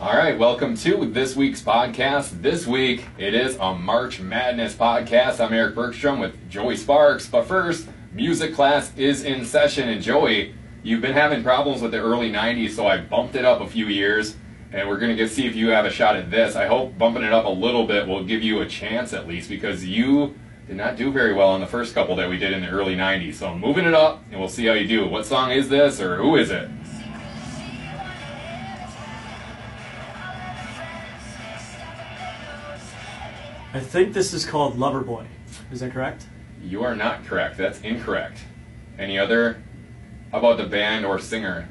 All right, welcome to this week's podcast. This week it is a March Madness podcast. I'm Eric Bergstrom with Joey Sparks. But first, music class is in session. And Joey, you've been having problems with the early 90s, so I bumped it up a few years. And we're going to see if you have a shot at this. I hope bumping it up a little bit will give you a chance at least because you did not do very well on the first couple that we did in the early 90s. So I'm moving it up and we'll see how you do. What song is this or who is it? I think this is called Loverboy. Is that correct? You are not correct. That's incorrect. Any other? How about the band or singer?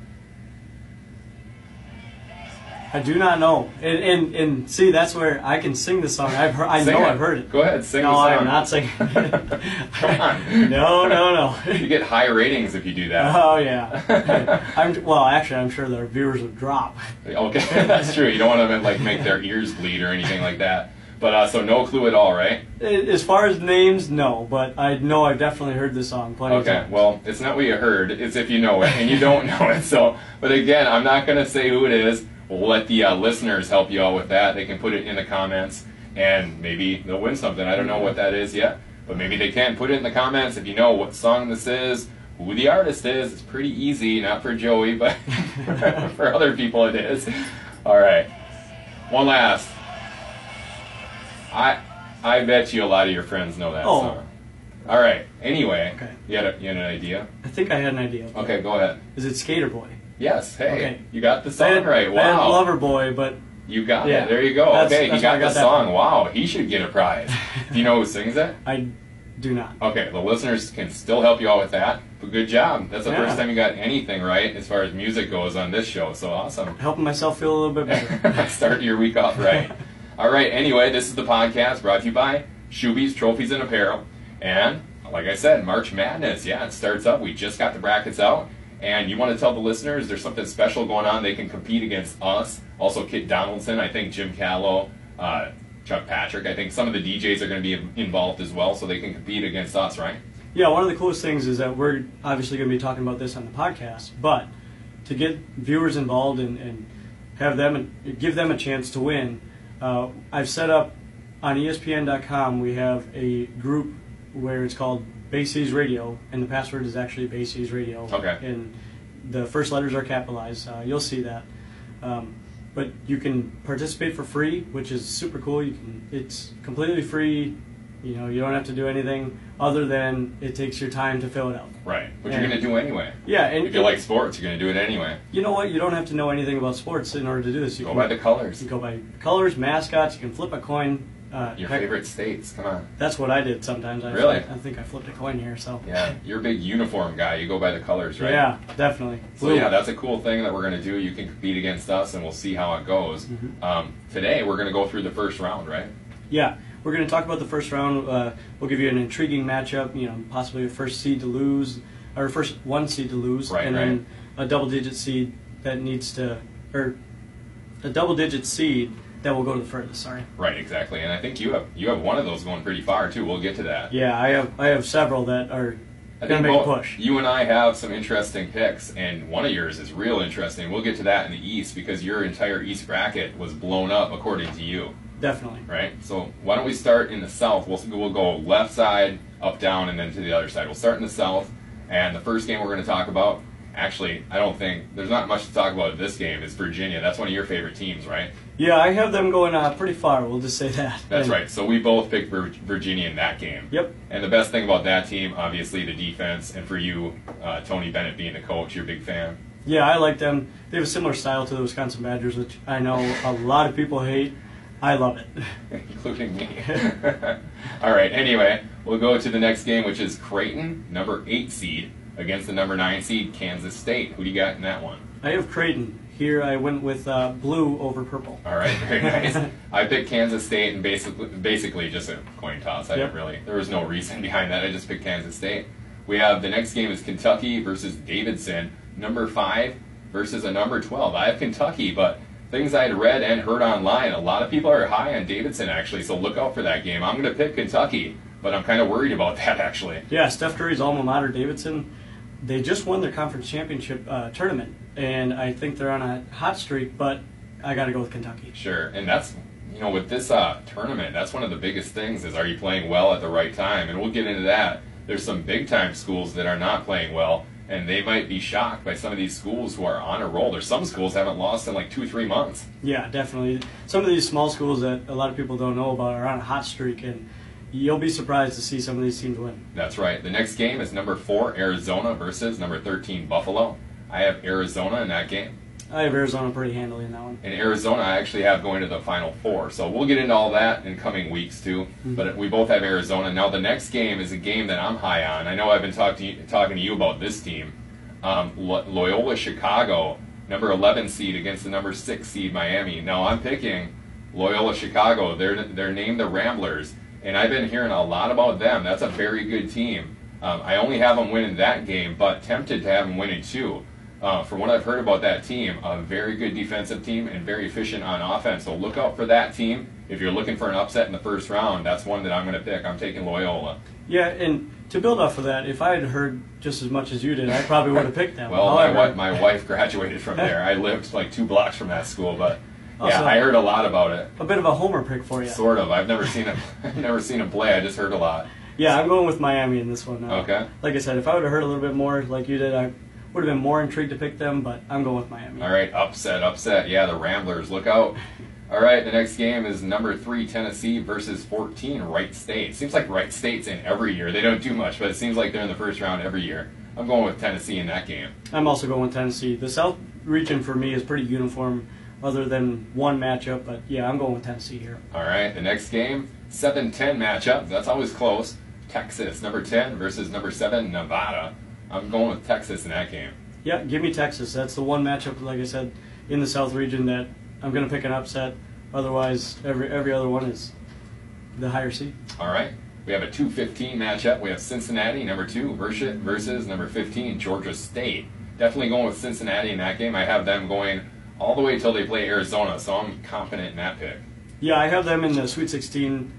I do not know. And, and, and see, that's where I can sing the song. I've heard, I Sing know it. I've heard it. Go ahead, sing no, the song. No, I'm not singing. Come on. no, no, no. You get high ratings if you do that. Oh yeah. I'm, well, actually, I'm sure their viewers would drop. Okay, that's true. You don't want to like make their ears bleed or anything like that. But uh, so no clue at all, right? As far as names, no, but I know I've definitely heard this song plenty of Okay, well, it's not what you heard. It's if you know it, and you don't know it. So, but again, I'm not going to say who it is. We'll let the uh, listeners help you out with that. They can put it in the comments, and maybe they'll win something. I don't know what that is yet, but maybe they can put it in the comments if you know what song this is, who the artist is. It's pretty easy, not for Joey, but for other people it is. All right, one last. I I bet you a lot of your friends know that Oh. song. All right. Anyway, Okay. you had a, you had an idea. I think I had an idea. Okay, go ahead. Is it Skater Boy? Yes. Hey, Okay. you got the song Bad- right. bad Wow. Lover Boy, but You got Yeah. it. There you go. That's- okay, he that's got I the got that song. from. Wow, he should get a prize. Do you know who sings it? I do not. Okay, the listeners can still help you out with that. But good job. That's the Yeah. first time you got anything right as far as music goes on this show. So awesome. Helping myself feel a little bit better. Start your week off right. All right. Anyway, this is the podcast brought to you by Shoebies Trophies and Apparel, and like I said, March Madness. Yeah, it starts up. We just got the brackets out, and you want to tell the listeners there's something special going on. They can compete against us. Also, Kit Donaldson. I think Jim Callow. Uh, Chuck Patrick. I think some of the DJs are going to be involved as well, so they can compete against us, right? Yeah, one of the coolest things is that we're obviously going to be talking about this on the podcast, but to get viewers involved and, and have them and give them a chance to win, uh, I've set up on ESPN.com. We have a group where it's called Cities Radio, and the password is actually Cities Radio. Okay. And the first letters are capitalized. Uh, you'll see that. Um, but you can participate for free, which is super cool. You can. It's completely free. You know, you don't have to do anything other than it takes your time to fill it out. Right. But you're going to do anyway. Yeah, and If you like sports, you're going to do it anyway. you know what? You don't have to know anything about sports in order to do this. You Go can by the colors. You go by colors, mascots. You can flip a coin. Uh, Your heck, favorite states. Come on. That's what I did sometimes. I Really? I think I flipped a coin here. So. Yeah, you're a big uniform guy. You go by the colors, right? Yeah, definitely. So Blue. yeah, that's a cool thing that we're going to do. You can compete against us, and we'll see how it goes. Mhm. Um, today, we're going to go through the first round, right? Yeah, we're going to talk about the first round. Uh, we'll give you an intriguing matchup. You know, possibly a first seed to lose, or first one seed to lose, Right, and then a double-digit seed that needs to, or a double-digit seed that will go to the furthest. Sorry. Right, exactly. And I think you have you have one of those going pretty far too. We'll get to that. Yeah, I have I have several that are I think make a both- push. you and I have some interesting picks, and one of yours is real interesting. We'll get to that in the East because your entire East bracket was blown up according to you, Definitely. right? So why don't we start in the South? We'll we'll go left side, up, down, and then to the other side. We'll start in the South, and the first game we're going to talk about. Actually, I don't think there's not much to talk about this game. Is Virginia? That's one of your favorite teams, right? Yeah, I have them going uh, pretty far. We'll just say that. That's And- right. So we both picked Virginia in that game. Yep. And the best thing about that team, obviously, the defense, and for you, uh, Tony Bennett being the coach, you're a big fan. Yeah, I like them. They have a similar style to the Wisconsin Badgers, which I know a lot of people hate. I love it. including me. All right. Anyway, we'll go to the next game, which is Creighton, number eight seed, against the number nine seed Kansas State. Who do you got in that one? I have Creighton. Here I went with uh, blue over purple. All right, very nice. I picked Kansas State and basically, basically just a coin toss. I Yep. didn't really. There was no reason behind that. I just picked Kansas State. We have the next game is Kentucky versus Davidson, number five versus a number twelve. I have Kentucky, but things I had read and heard online, a lot of people are high on Davidson actually. So look out for that game. I'm going to pick Kentucky, but I'm kind of worried about that actually. Yeah, Steph Curry's alma mater, Davidson. They just won their conference championship uh, tournament, and I think they're on a hot streak. But I got to go with Kentucky. Sure, and that's you know with this uh, tournament, that's one of the biggest things is are you playing well at the right time, and we'll get into that. There's some big time schools that are not playing well, and they might be shocked by some of these schools who are on a roll. There's some schools haven't lost in like two three months. Yeah, definitely. Some of these small schools that a lot of people don't know about are on a hot streak, and you'll be surprised to see some of these teams win. That's right. The next game is number four Arizona versus number 13 Buffalo. I have Arizona in that game. I have Arizona pretty handily in that one. In Arizona, I actually have going to the Final Four. So we'll get into all that in coming weeks too. Mm-hmm. But we both have Arizona. Now the next game is a game that I'm high on. I know I've been talk to talking to you about this team. Um, Loyola Chicago, number 11 seed against the number six seed Miami. Now I'm picking Loyola Chicago. They're they're named the Ramblers, and I've been hearing a lot about them. That's a very good team. Um, I only have them winning that game, but tempted to have them winning two. Uh, from what I've heard about that team, a very good defensive team and very efficient on offense. So look out for that team. If you're looking for an upset in the first round, that's one that I'm going to pick. I'm taking Loyola. Yeah, and to build off of that, if I had heard just as much as you did, I probably would have picked them. well, However, my, my wife graduated from there. I lived like two blocks from that school, but yeah, I heard a lot about it. A bit of a homer pick for you. Sort of. I've never seen it. I've never seen him play. I just heard a lot. Yeah, I'm going with Miami in this one. Now. Okay. Like I said, if I would have heard a little bit more, like you did, I would have been more intrigued to pick them, but I'm going with Miami. All right, upset, upset. Yeah, the Ramblers, look out. All right, the next game is number three Tennessee versus 14 Wright State. Seems like Wright State's in every year. They don't do much, but it seems like they're in the first round every year. I'm going with Tennessee in that game. I'm also going with Tennessee. The South region for me is pretty uniform, other than one matchup, but yeah, I'm going with Tennessee here. All right, the next game 7 10 matchup. That's always close. Texas, number 10 versus number 7, Nevada. I'm going with Texas in that game. Yeah, give me Texas. That's the one matchup, like I said, in the South region that I'm going to pick an upset. Otherwise, every every other one is the higher seed. All right. We have a 2-15 matchup. We have Cincinnati, number two, versus number 15, Georgia State. Definitely going with Cincinnati in that game. I have them going all the way until they play Arizona, so I'm confident in that pick. Yeah, I have them in the Sweet 16.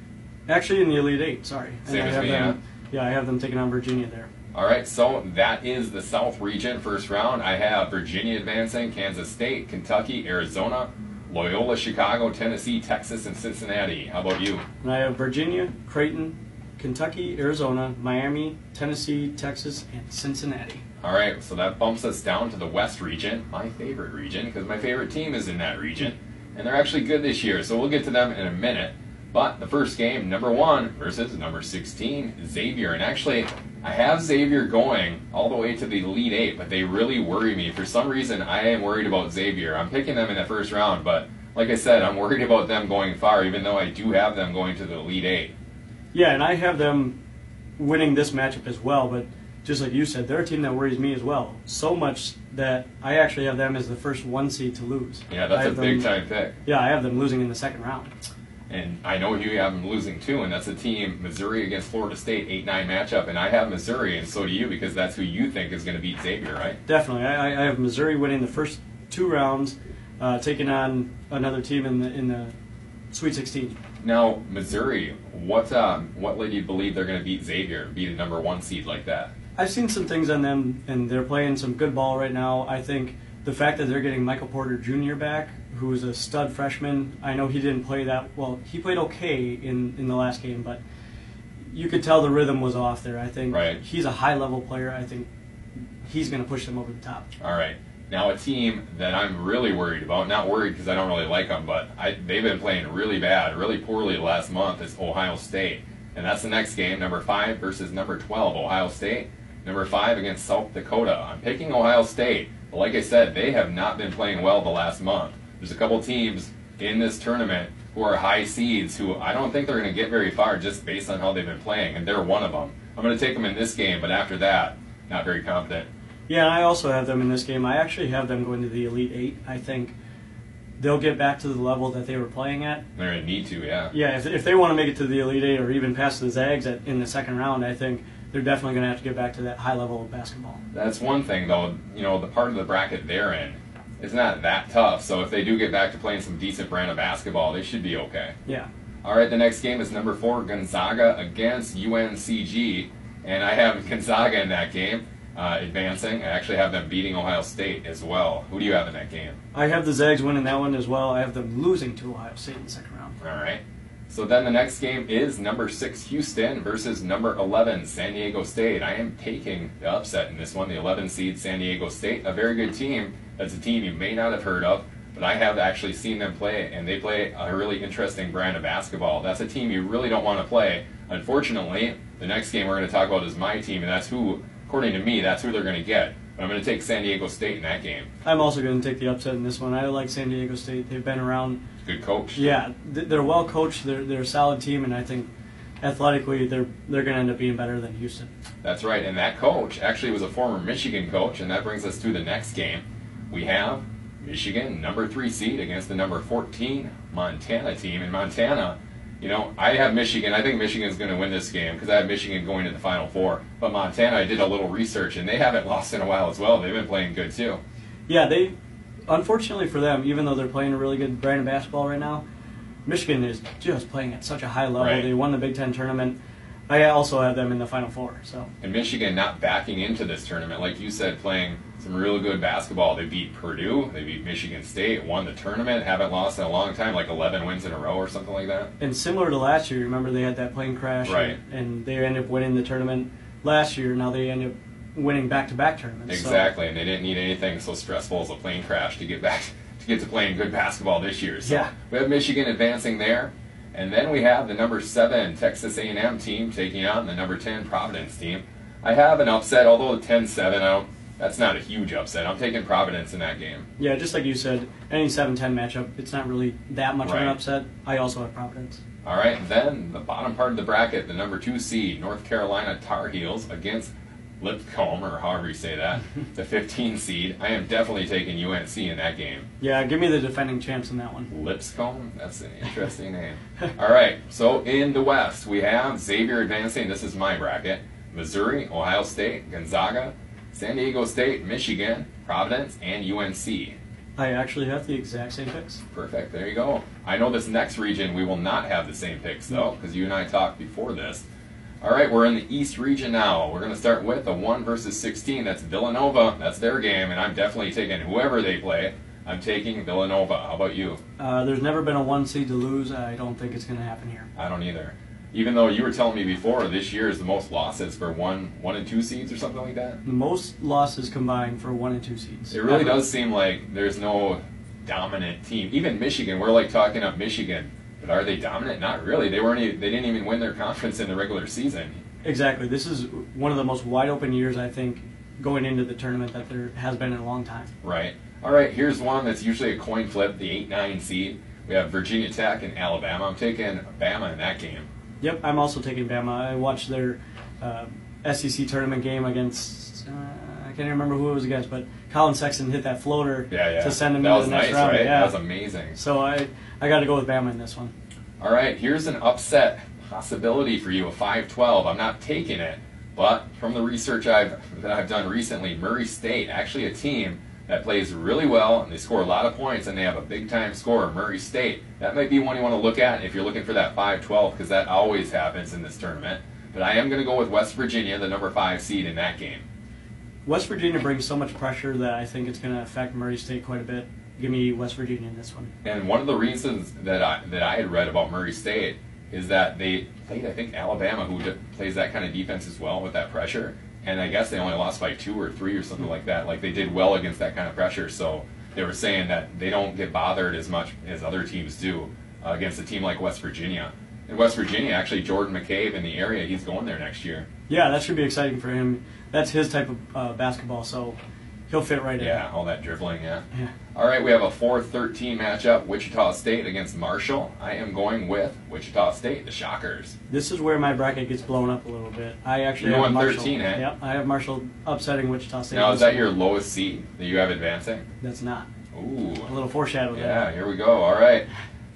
Actually, in the Elite Eight. Sorry. Same as me, them, yeah. Yeah, I have them taking on Virginia there. All right, so that is the South region first round. I have Virginia advancing, Kansas State, Kentucky, Arizona, Loyola, Chicago, Tennessee, Texas, and Cincinnati. How about you? And I have Virginia, Creighton, Kentucky, Arizona, Miami, Tennessee, Texas, and Cincinnati. All right, so that bumps us down to the West region, my favorite region, because my favorite team is in that region. And they're actually good this year, so we'll get to them in a minute. But the first game, number one versus number 16, Xavier. And actually, I have Xavier going all the way to the Elite Eight, but they really worry me. For some reason, I am worried about Xavier. I'm picking them in the first round, but like I said, I'm worried about them going far, even though I do have them going to the Elite Eight. Yeah, and I have them winning this matchup as well, but just like you said, they're a team that worries me as well. So much that I actually have them as the first one seed to lose. Yeah, that's a big time pick. Yeah, I have them losing in the second round. And I know you have them losing too, and that's a team Missouri against Florida State eight nine matchup, and I have Missouri, and so do you because that's who you think is going to beat Xavier, right? Definitely, I, I have Missouri winning the first two rounds, uh, taking on another team in the in the Sweet 16. Now, Missouri, what um, what led you believe they're going to beat Xavier, beat a number one seed like that? I've seen some things on them, and they're playing some good ball right now. I think the fact that they're getting Michael Porter Jr. back, who is a stud freshman, I know he didn't play that well. He played okay in, in the last game, but you could tell the rhythm was off there. I think right. he's a high level player. I think he's going to push them over the top. All right. Now, a team that I'm really worried about, not worried because I don't really like them, but I, they've been playing really bad, really poorly last month, is Ohio State. And that's the next game, number 5 versus number 12, Ohio State. Number 5 against South Dakota. I'm picking Ohio State. But like I said, they have not been playing well the last month. There's a couple teams in this tournament who are high seeds who I don't think they're going to get very far just based on how they've been playing, and they're one of them. I'm going to take them in this game, but after that, not very confident. Yeah, I also have them in this game. I actually have them going to the Elite Eight. I think they'll get back to the level that they were playing at. They're going to need to, yeah. Yeah, if, if they want to make it to the Elite Eight or even past the Zags at, in the second round, I think they're definitely going to have to get back to that high level of basketball. That's one thing, though. You know, the part of the bracket they're in is not that tough. So if they do get back to playing some decent brand of basketball, they should be okay. Yeah. All right, the next game is number four, Gonzaga against UNCG, and I have Gonzaga in that game. uh, advancing. I actually have them beating Ohio State as well. Who do you have in that game? I have the Zags winning that one as well. I have them losing to Ohio State in the second round. All right. So then the next game is number six Houston versus number 11 San Diego State. I am taking the upset in this one, the 11 seed San Diego State, a very good team. That's a team you may not have heard of, but I have actually seen them play, and they play a really interesting brand of basketball. That's a team you really don't want to play. Unfortunately, the next game we're going to talk about is my team, and that's who, according to me, that's who they're going to get. But I'm going to take San Diego State in that game. I'm also going to take the upset in this one. I like San Diego State. They've been around. Good coach. Yeah, they're well coached. They're they're a solid team, and I think athletically they're they're going to end up being better than Houston. That's right, and that coach actually was a former Michigan coach, and that brings us to the next game. We have Michigan, number three seed, against the number 14 Montana team. In Montana, you know, I have Michigan. I think Michigan's going to win this game because I have Michigan going to the Final Four. But Montana, I did a little research, and they haven't lost in a while as well. They've been playing good too. Yeah, they unfortunately for them, even though they're playing a really good brand of basketball right now, Michigan is just playing at such a high level. Right. They won the Big Ten tournament. I also have them in the Final Four. So And Michigan not backing into this tournament, like you said, playing some really good basketball. They beat Purdue, they beat Michigan State, won the tournament, haven't lost in a long time, like 11 wins in a row or something like that. and similar to last year, remember they had that plane crash, Right. And, and they ended up winning the tournament last year. Now they end up winning back-to-back tournaments. So- Exactly, and they didn't need anything so stressful as a plane crash to get back to get to playing good basketball this year. So Yeah. we have Michigan advancing there, and then we have the number seven Texas A&M team taking on the number ten Providence team. I have an upset, although 10-7, I don't. That's not a huge upset. I'm taking Providence in that game. Yeah, just like you said, any 7-10 matchup, it's not really that much of an upset. I also have Providence. All right, then the bottom part of the bracket, the number two seed North Carolina Tar Heels against Lipscomb, or however you say that, the 15 seed. I am definitely taking UNC in that game. Yeah, give me the defending champs in that one. Lipscomb? That's an interesting name. All right, so in the West, we have Xavier advancing. This is my bracket Missouri, Ohio State, Gonzaga, San Diego State, Michigan, Providence, and UNC. I actually have the exact same picks. Perfect. There you go. I know this next region we will not have the same picks though, hmm. because you and I talked before this. All right, we're in the East region now. We're going to start with a one versus sixteen. That's Villanova. That's their game, and I'm definitely taking whoever they play. I'm taking Villanova. How about you? Uh, there's never been a one seed to lose. I don't think it's going to happen here. I don't either. Even though you were telling me before, this year is the most losses for one, one and two seeds or something like that. Most losses combined for one and two seeds. It really Ever. does seem like there's no dominant team. Even Michigan, we're like talking up Michigan, but are they dominant? Not really. They weren't. e- They didn't even win their conference in the regular season. Exactly. This is one of the most wide open years I think going into the tournament that there has been in a long time. Right. All right. Here's one that's usually a coin flip. The eight nine seed. We have Virginia Tech and Alabama. I'm taking Bama in that game. Yep, I'm also taking Bama. I watched their uh, SEC tournament game against. Uh, I can't even remember who it was against, but Collin Sexton hit that floater Yeah, yeah. to send him that into the next nice, round. right? Yeah. That was amazing. so I I got to go with Bama in this one. All right, here's an upset possibility for you, a 5-12. I'm not taking it, but from the research I've that I've done recently, Murray State, actually a team that plays really well and they score a lot of points and they have a big time scorer, Murray State. That might be one you want to look at if you're looking for that 5-12 because that always happens in this tournament. But I am going to go with West Virginia, the number 5 seed in that game. West Virginia brings so much pressure that I think it's going to affect Murray State quite a bit. Give me West Virginia in this one. And one of the reasons that I that I had read about Murray State is that they played, I think, Alabama, who d- plays that kind of defense as well with that pressure. And I guess they only lost by two or three or something like that. Like they did well against that kind of pressure. So they were saying that they don't get bothered as much as other teams do uh, against a team like West Virginia. In West Virginia, actually, Jordan McCabe in the area, he's going there next year. Yeah, that should be exciting for him. That's his type of uh, basketball, so he'll fit right in. Yeah, all that dribbling, yeah. Yeah. All right, we have a 4-13 matchup, Wichita State against Marshall. I am going with Wichita State, the Shockers. This is where my bracket gets blown up a little bit. I actually You're have Marshall. 13, eh? Yep, I have Marshall upsetting Wichita State. Now, is that your lowest seed that you have advancing? That's not. Ooh. A little foreshadow Yeah, there. here we go. All right.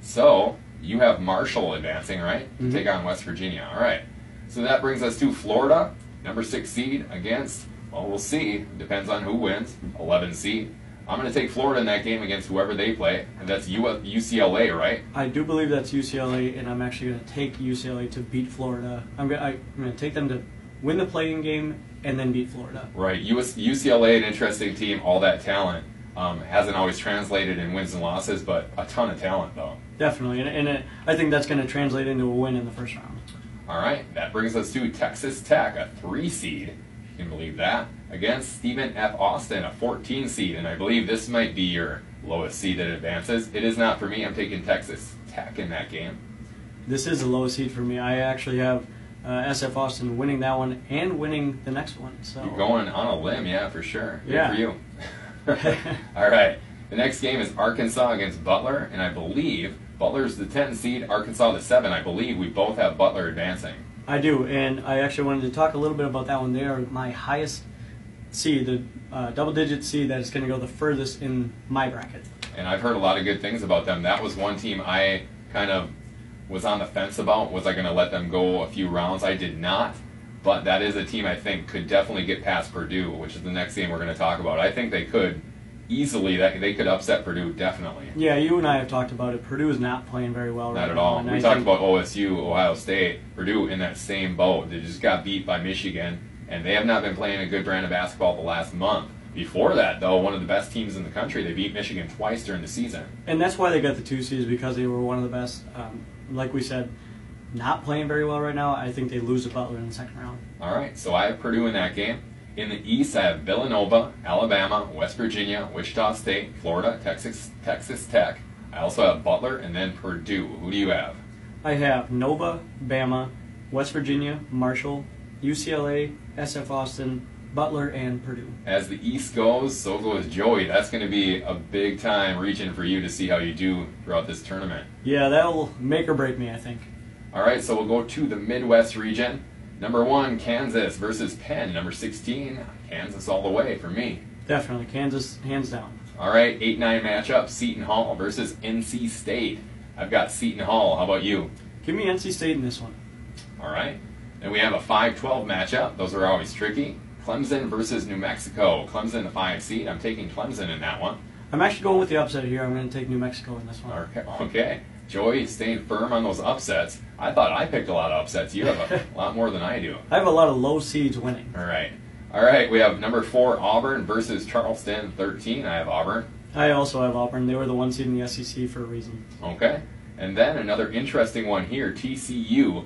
So, you have Marshall advancing, right? To Mhm. take on West Virginia. All right. So that brings us to Florida, number six seed against, well, we'll see. Depends on who wins. 11 seed. I'm going to take Florida in that game against whoever they play, and that's UCLA, right? I do believe that's UCLA, and I'm actually going to take UCLA to beat Florida. I'm going to take them to win the playing game, and then beat Florida. Right. US, UCLA, an interesting team, all that talent. Um, hasn't always translated in wins and losses, but a ton of talent, though. Definitely, and, and it, I think that's going to translate into a win in the first round. All right, that brings us to Texas Tech, a three seed. You can believe that. Against Stephen F. Austin, a 14 seed, and I believe this might be your lowest seed that advances. It is not for me. I'm taking Texas Tech in that game. This is the lowest seed for me. I actually have uh, SF Austin winning that one and winning the next one. So You're going on a limb, yeah, for sure. Good Yeah. for you. All right. The next game is Arkansas against Butler, and I believe Butler's the 10 seed, Arkansas the 7. I believe we both have Butler advancing. I do, and I actually wanted to talk a little bit about that one. They are my highest seed, the uh, double-digit seed that is going to go the furthest in my bracket. and I've heard a lot of good things about them. That was one team I kind of was on the fence about. Was I going to let them go a few rounds? I did not. But that is a team I think could definitely get past Purdue, which is the next game we're going to talk about. I think they could easily. That they could upset Purdue definitely. Yeah, you and I have talked about it. Purdue is not playing very well right Not at now. all. We I talked about OSU, Ohio State, Purdue in that same boat. They just got beat by Michigan, and they have not been playing a good brand of basketball the last month. Before that, though, one of the best teams in the country. They beat Michigan twice during the season. And that's why they got the two seeds because they were one of the best. Um, like we said, not playing very well right now. I think they lose to Butler in the second round. All right, so I have Purdue in that game. In the East, I have Villanova, Alabama, West Virginia, Wichita State, Florida, Texas, Texas Tech. I also have Butler and then Purdue. Who do you have? I have Nova, Bama, West Virginia, Marshall, UCLA, SF Austin, Butler, and Purdue. As the East goes, so goes Joey. That's going to be a big time region for you to see how you do throughout this tournament. Yeah, that'll make or break me, I think. All right, so we'll go to the Midwest region. Number one, Kansas versus Penn. Number 16, Kansas all the way for me. Definitely. Kansas, hands down. All right, 8 9 matchup Seton Hall versus NC State. I've got Seton Hall. How about you? Give me NC State in this one. All right. Then we have a 5 12 matchup. Those are always tricky. Clemson versus New Mexico. Clemson, the 5 seed. I'm taking Clemson in that one. I'm actually going with the upset here. I'm going to take New Mexico in this one. Okay. okay. Joey staying firm on those upsets. I thought I picked a lot of upsets. You have a lot more than I do. I have a lot of low seeds winning. All right. All right. We have number 4, Auburn versus Charleston, 13. I have Auburn. I also have Auburn. They were the one seed in the SEC for a reason. Okay. And then another interesting one here, TCU.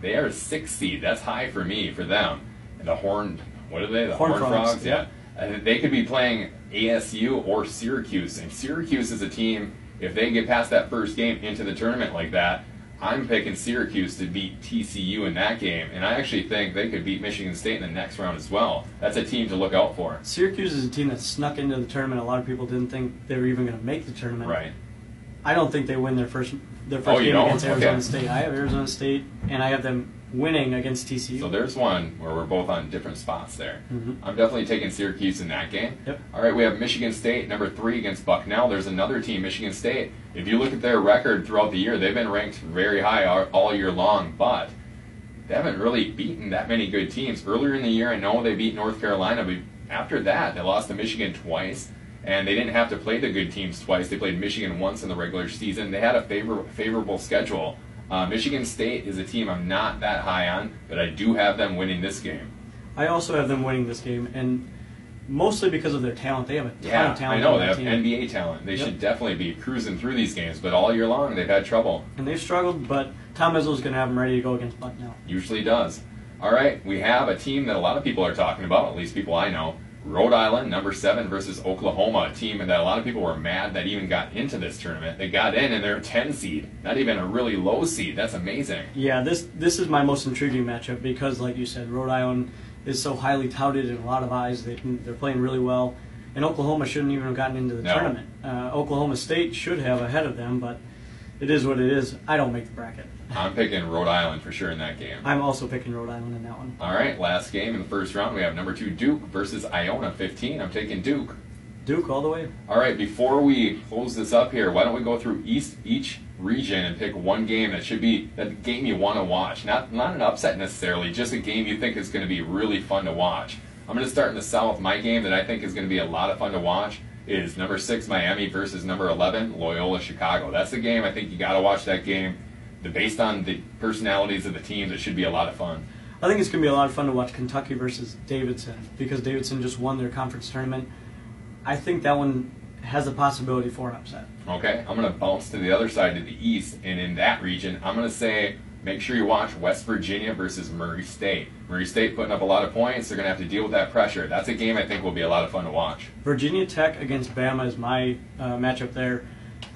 They are a six seed. That's high for me, for them. And the Horned, what are they? The Horned Horned Frogs, Frogs? Yeah. Uh, they could be playing ASU or Syracuse. And Syracuse is a team, if they get past that first game into the tournament like that, I'm picking Syracuse to beat TCU in that game. And I actually think they could beat Michigan State in the next round as well. That's a team to look out for. Syracuse is a team that snuck into the tournament. A lot of people didn't think they were even going to make the tournament. Right. I don't think they win their first their Oh, first you game against Arizona Okay. State. I have Arizona State, and I have them winning against TCU. So there's one where we're both on different spots there. Mhm. I'm definitely taking Syracuse in that game. Yep. All right, we have Michigan State, number three against Bucknell. There's another team, Michigan State. If you look at their record throughout the year, they've been ranked very high all, all year long, but they haven't really beaten that many good teams. Earlier in the year, I know they beat North Carolina, but after that, they lost to Michigan twice. And they didn't have to play the good teams twice. They played Michigan once in the regular season. They had a favor- favorable schedule. Uh, Michigan State is a team I'm not that high on, but I do have them winning this game. I also have them winning this game, and mostly because of their talent. They have a ton Yeah, of talent. I know they have team. NBA talent. They Yep. should definitely be cruising through these games, but all year long they've had trouble. and they've struggled, but Tom Izzo's going to have them ready to go against Bucknell. Usually does. All right, we have a team that a lot of people are talking about, at least people I know. Rhode Island, number seven, versus Oklahoma, a team that a lot of people were mad that even got into this tournament. They got in and they're a 10 seed, not even a really low seed. That's amazing. Yeah, this this is my most intriguing matchup because, like you said, Rhode Island is so highly touted in a lot of eyes. They can, they're playing really well, and Oklahoma shouldn't even have gotten into the No. tournament. Uh, Oklahoma State should have ahead of them, but it is what it is. I don't make the bracket. I'm picking Rhode Island for sure in that game. I'm also picking Rhode Island in that one. All right, last game in the first round, we have number two Duke versus Iona 15. I'm taking Duke. Duke all the way. All right, before we close this up here, why don't we go through each each region and pick one game that should be that game you want to watch? Not not an upset necessarily, just a game you think is going to be really fun to watch. I'm going to start in the South. My game that I think is going to be a lot of fun to watch is number six Miami versus number 11 Loyola Chicago. That's the game I think you got to watch that game. The, based on the personalities of the teams, it should be a lot of fun. I think it's going to be a lot of fun to watch Kentucky versus Davidson because Davidson just won their conference tournament. I think that one has a possibility for an upset. Okay, I'm going to bounce to the other side to the east, and in that region, I'm going to say make sure you watch West Virginia versus Murray State. Murray State putting up a lot of points. They're going to have to deal with that pressure. That's a game I think will be a lot of fun to watch. Virginia Tech against Bama is my uh, matchup there.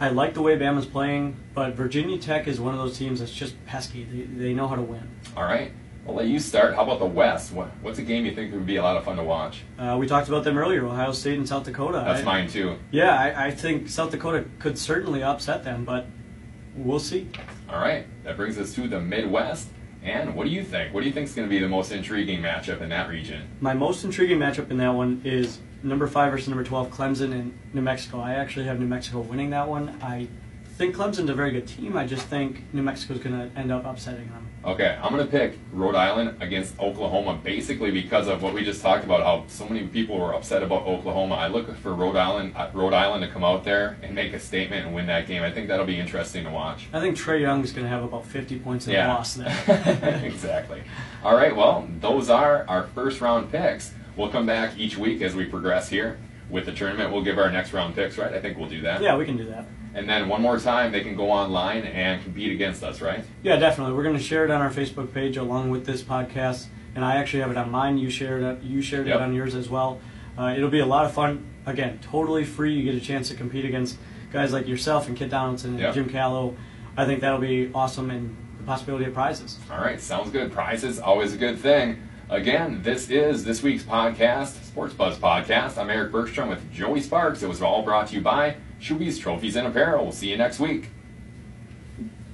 I like the way Bama's playing, but Virginia Tech is one of those teams that's just pesky. They, they know how to win. All right. I'll let you start. How about the West? What, what's a game you think would be a lot of fun to watch? Uh, we talked about them earlier, Ohio State and South Dakota. That's I, mine too. Yeah, I, I think South Dakota could certainly upset them, but we'll see. All right. That brings us to the Midwest. And what do you think? What do you think is going to be the most intriguing matchup in that region? My most intriguing matchup in that one is number five versus number 12, Clemson and New Mexico. I actually have New Mexico winning that one. I think Clemson's a very good team. I just think New Mexico's going to end up upsetting them. Okay, I'm going to pick Rhode Island against Oklahoma basically because of what we just talked about, how so many people were upset about Oklahoma. I look for Rhode Island, uh, Rhode Island to come out there and make a statement and win that game. I think that'll be interesting to watch. I think Trae Young's going to have about 50 points in Yeah. the loss there. exactly. All right, well, those are our first round picks. We'll come back each week as we progress here. With the tournament, we'll give our next round picks, right? I think we'll do that. yeah, we can do that. And then one more time, they can go online and compete against us, right? Yeah, definitely. We're going to share it on our Facebook page along with this podcast, and I actually have it on mine. You shared it. You shared Yep. it on yours as well. Uh, it'll be a lot of fun. Again, totally free. You get a chance to compete against guys like yourself and Kit Donaldson and Yep. Jim Callow. I think that'll be awesome, and the possibility of prizes. All right, sounds good. Prizes, always a good thing. Again, this is this week's podcast, Sports Buzz Podcast. I'm Eric Bergstrom with Joey Sparks. It was all brought to you by Shoebies Trophies and Apparel. We'll see you next week.